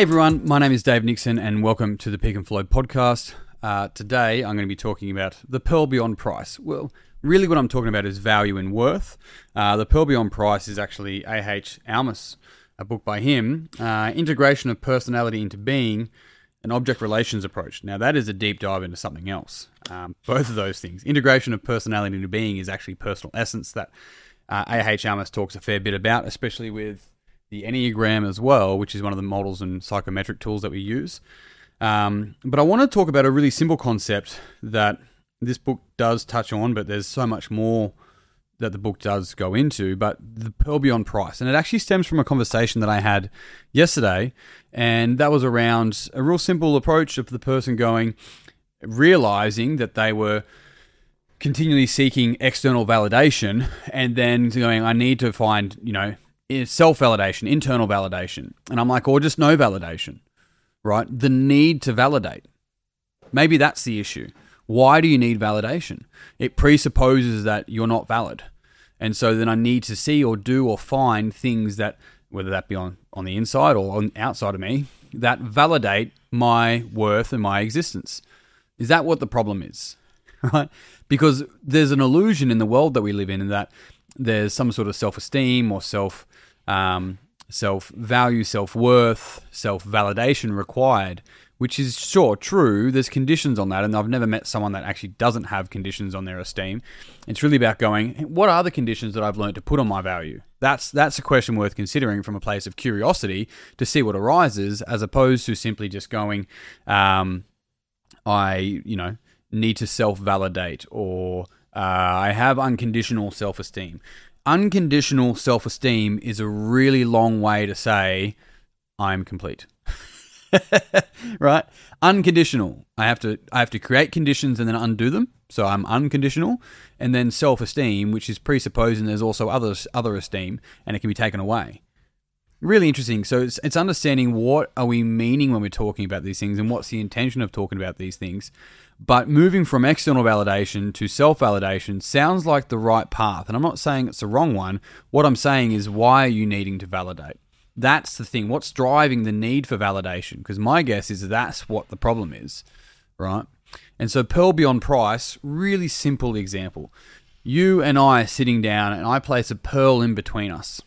Hey everyone, my name is Dave Nixon and welcome to the Peak and Flow podcast. Uh, today I'm going to be talking about the Pearl Beyond Price. Well, really what I'm talking about is value and worth. Uh, the Pearl Beyond Price is actually A.H. Almaas, a book by him, uh, Integration of Personality into Being, an Object Relations Approach. Now that is a deep dive into something else. Um, both of those things. Integration of personality into being is actually personal essence that A.H. Almaas talks a fair bit about, especially with the Enneagram as well, which is one of the models and psychometric tools that we use. Um, but I want to talk about a really simple concept that this book does touch on, but there's so much more that the book does go into. But the Pearl Beyond Price, and it actually stems from a conversation that I had yesterday, and that was around a real simple approach of the person going, realizing that they were continually seeking external validation and then going, I need to find, you know, self validation, internal validation. And I'm like, or just no validation, right? The need to validate. Maybe that's the issue. Why do you need validation? It presupposes that you're not valid. And so then I need to see or do or find things that, whether that be on, on the inside or on outside of me, that validate my worth and my existence. Is that what the problem is? Right? Because there's an illusion in the world that we live in, in that there's some sort of self esteem or self um, self value, self worth, self validation required, which is sure true. There's conditions on that, and I've never met someone that actually doesn't have conditions on their esteem. It's really about going, what are the conditions that I've learned to put on my value? That's that's a question worth considering from a place of curiosity to see what arises, as opposed to simply just going, um, I you know need to self validate or uh, I have unconditional self esteem unconditional self esteem is a really long way to say, I'm complete. right? Unconditional. I have to I have to create conditions and then undo them. So I'm unconditional. And then self esteem, which is presupposing there's also other other esteem and it can be taken away. Really interesting. So it's it's understanding what are we meaning when we're talking about these things and what's the intention of talking about these things. But moving from external validation to self validation sounds like the right path. And I'm not saying it's the wrong one. What I'm saying is, why are you needing to validate? That's the thing. What's driving the need for validation? Because my guess is that's what the problem is, right? And so, Pearl Beyond Price, really simple example. You and I are sitting down, and I place a pearl in between us.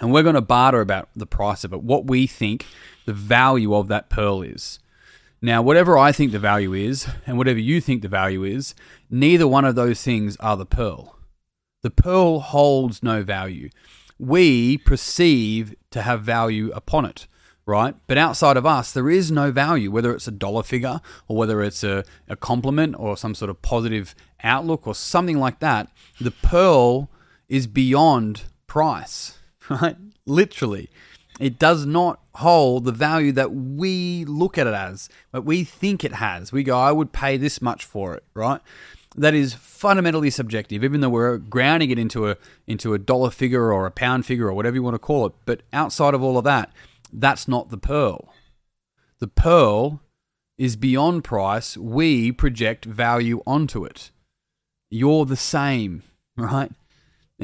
And we're going to barter about the price of it, what we think the value of that pearl is. Now, whatever I think the value is, and whatever you think the value is, neither one of those things are the pearl. The pearl holds no value. We perceive to have value upon it, right? But outside of us, there is no value, whether it's a dollar figure or whether it's a, a compliment or some sort of positive outlook or something like that. The pearl is beyond price, right? Literally. It does not hold the value that we look at it as, but we think it has. We go, I would pay this much for it, right? That is fundamentally subjective, even though we're grounding it into a into a dollar figure or a pound figure or whatever you want to call it. But outside of all of that, that's not the pearl. The pearl is beyond price. We project value onto it. You're the same, right?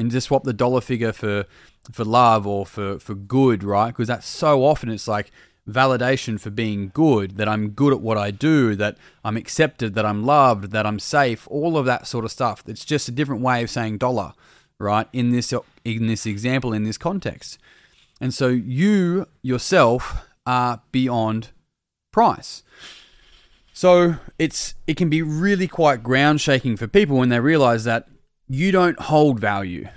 And just swap the dollar figure for for love or for for good, right? Because that's so often it's like validation for being good, that I'm good at what I do, that I'm accepted, that I'm loved, that I'm safe, all of that sort of stuff. It's just a different way of saying dollar, right? In this in this example, in this context. And so you yourself are beyond price. So it's it can be really quite ground shaking for people when they realize that you don't hold value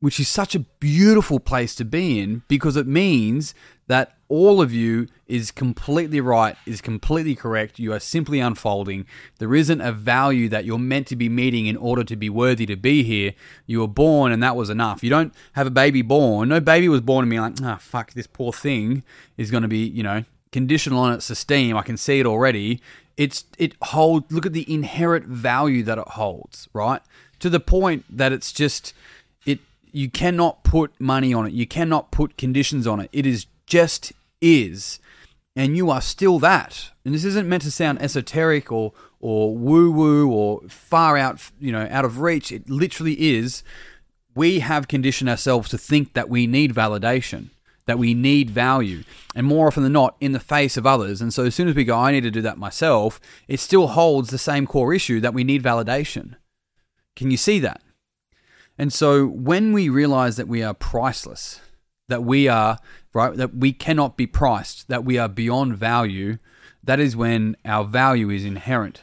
which is such a beautiful place to be in because it means that all of you is completely right, is completely correct. You are simply unfolding. There isn't a value that you're meant to be meeting in order to be worthy to be here. You were born and that was enough. You don't have a baby born. No baby was born and be like, ah, oh, fuck, this poor thing is going to be, you know, conditional on its esteem. I can see it already. It's it holds. Look at the inherent value that it holds, right? To the point that it's just you cannot put money on it. You cannot put conditions on it. It is just is. And you are still that. And this isn't meant to sound esoteric or or woo woo or far out, you know, out of reach. It literally is. We have conditioned ourselves to think that we need validation. that we need value, and more often than not, in the face of others. And so, as soon as we go, I need to do that myself, it still holds the same core issue that we need validation. Can you see that? And so, when we realize that we are priceless, that we are, right, that we cannot be priced, that we are beyond value, that is when our value is inherent,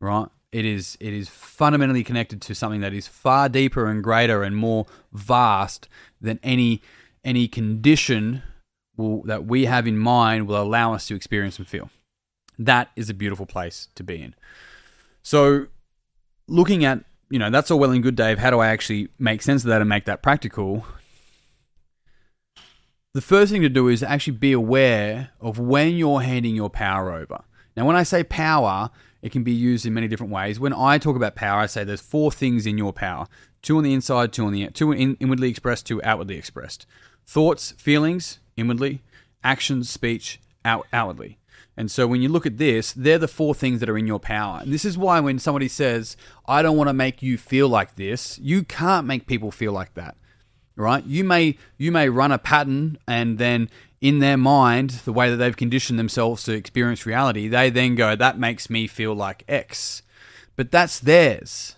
right? It is it is fundamentally connected to something that is far deeper and greater and more vast than any any condition will, that we have in mind will allow us to experience and feel. That is a beautiful place to be in. So, looking at you know that's all well and good, Dave. How do I actually make sense of that and make that practical? The first thing to do is actually be aware of when you're handing your power over. Now, when I say power, it can be used in many different ways. When I talk about power, I say there's four things in your power: two on the inside, two on the two in, inwardly expressed, two outwardly expressed. Thoughts, feelings, inwardly; actions, speech, out, outwardly. And so when you look at this, they're the four things that are in your power. And this is why when somebody says, "I don't want to make you feel like this," you can't make people feel like that. Right? You may you may run a pattern and then in their mind, the way that they've conditioned themselves to experience reality, they then go, that makes me feel like X. But that's theirs,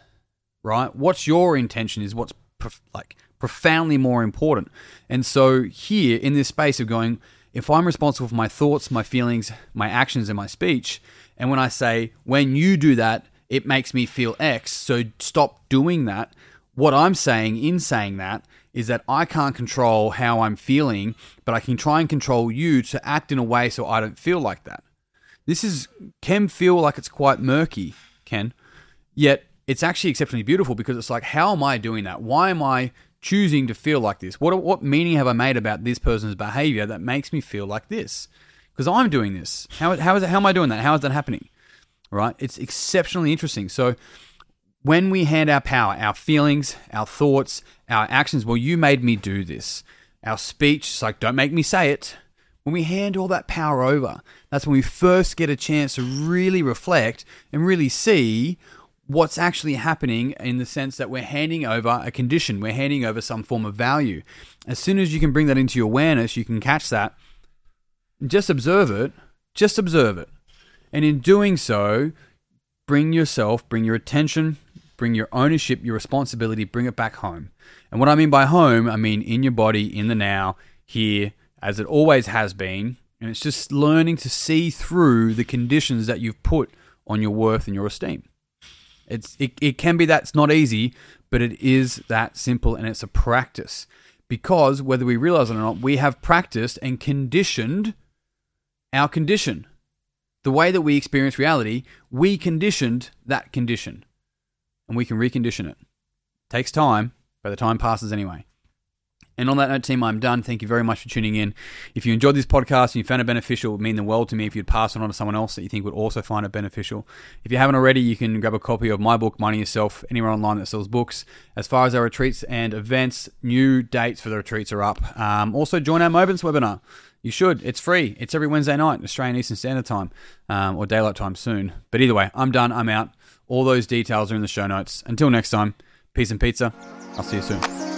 right? What's your intention is what's prof- like profoundly more important. And so here in this space of going, if I'm responsible for my thoughts, my feelings, my actions, and my speech, and when I say, when you do that, it makes me feel X, so stop doing that. What I'm saying in saying that is that I can't control how I'm feeling, but I can try and control you to act in a way so I don't feel like that. This is can feel like it's quite murky, Ken. Yet it's actually exceptionally beautiful because it's like, how am I doing that? Why am I choosing to feel like this? What what meaning have I made about this person's behavior that makes me feel like this? Because I'm doing this. How how is it, how am I doing that? How is that happening? Right? It's exceptionally interesting. So when we hand our power, our feelings, our thoughts, our actions, well, you made me do this. Our speech, it's like, don't make me say it. When we hand all that power over, that's when we first get a chance to really reflect and really see what's actually happening in the sense that we're handing over a condition, we're handing over some form of value. As soon as you can bring that into your awareness, you can catch that. Just observe it, just observe it. And in doing so, bring yourself, bring your attention, bring your ownership, your responsibility, bring it back home. And what I mean by home, I mean in your body, in the now, here, as it always has been. And it's just learning to see through the conditions that you've put on your worth and your esteem. It's it, it can be that's not easy, but it is that simple and it's a practice. Because whether we realize it or not, we have practiced and conditioned our condition. The way that we experience reality, we conditioned that condition and we can recondition it. Takes time, but the time passes anyway. And on that note, team, I'm done. Thank you very much for tuning in. If you enjoyed this podcast and you found it beneficial, it would mean the world to me if you'd pass it on to someone else that you think would also find it beneficial. If you haven't already, you can grab a copy of my book, Minding Yourself, anywhere online that sells books. As far as our retreats and events, new dates for the retreats are up. Um, also, join our Moments webinar. You should. It's free. It's every Wednesday night, Australian Eastern Standard Time, um, or daylight time soon. But either way, I'm done. I'm out. All those details are in the show notes. Until next time, peace and pizza. I'll see you soon.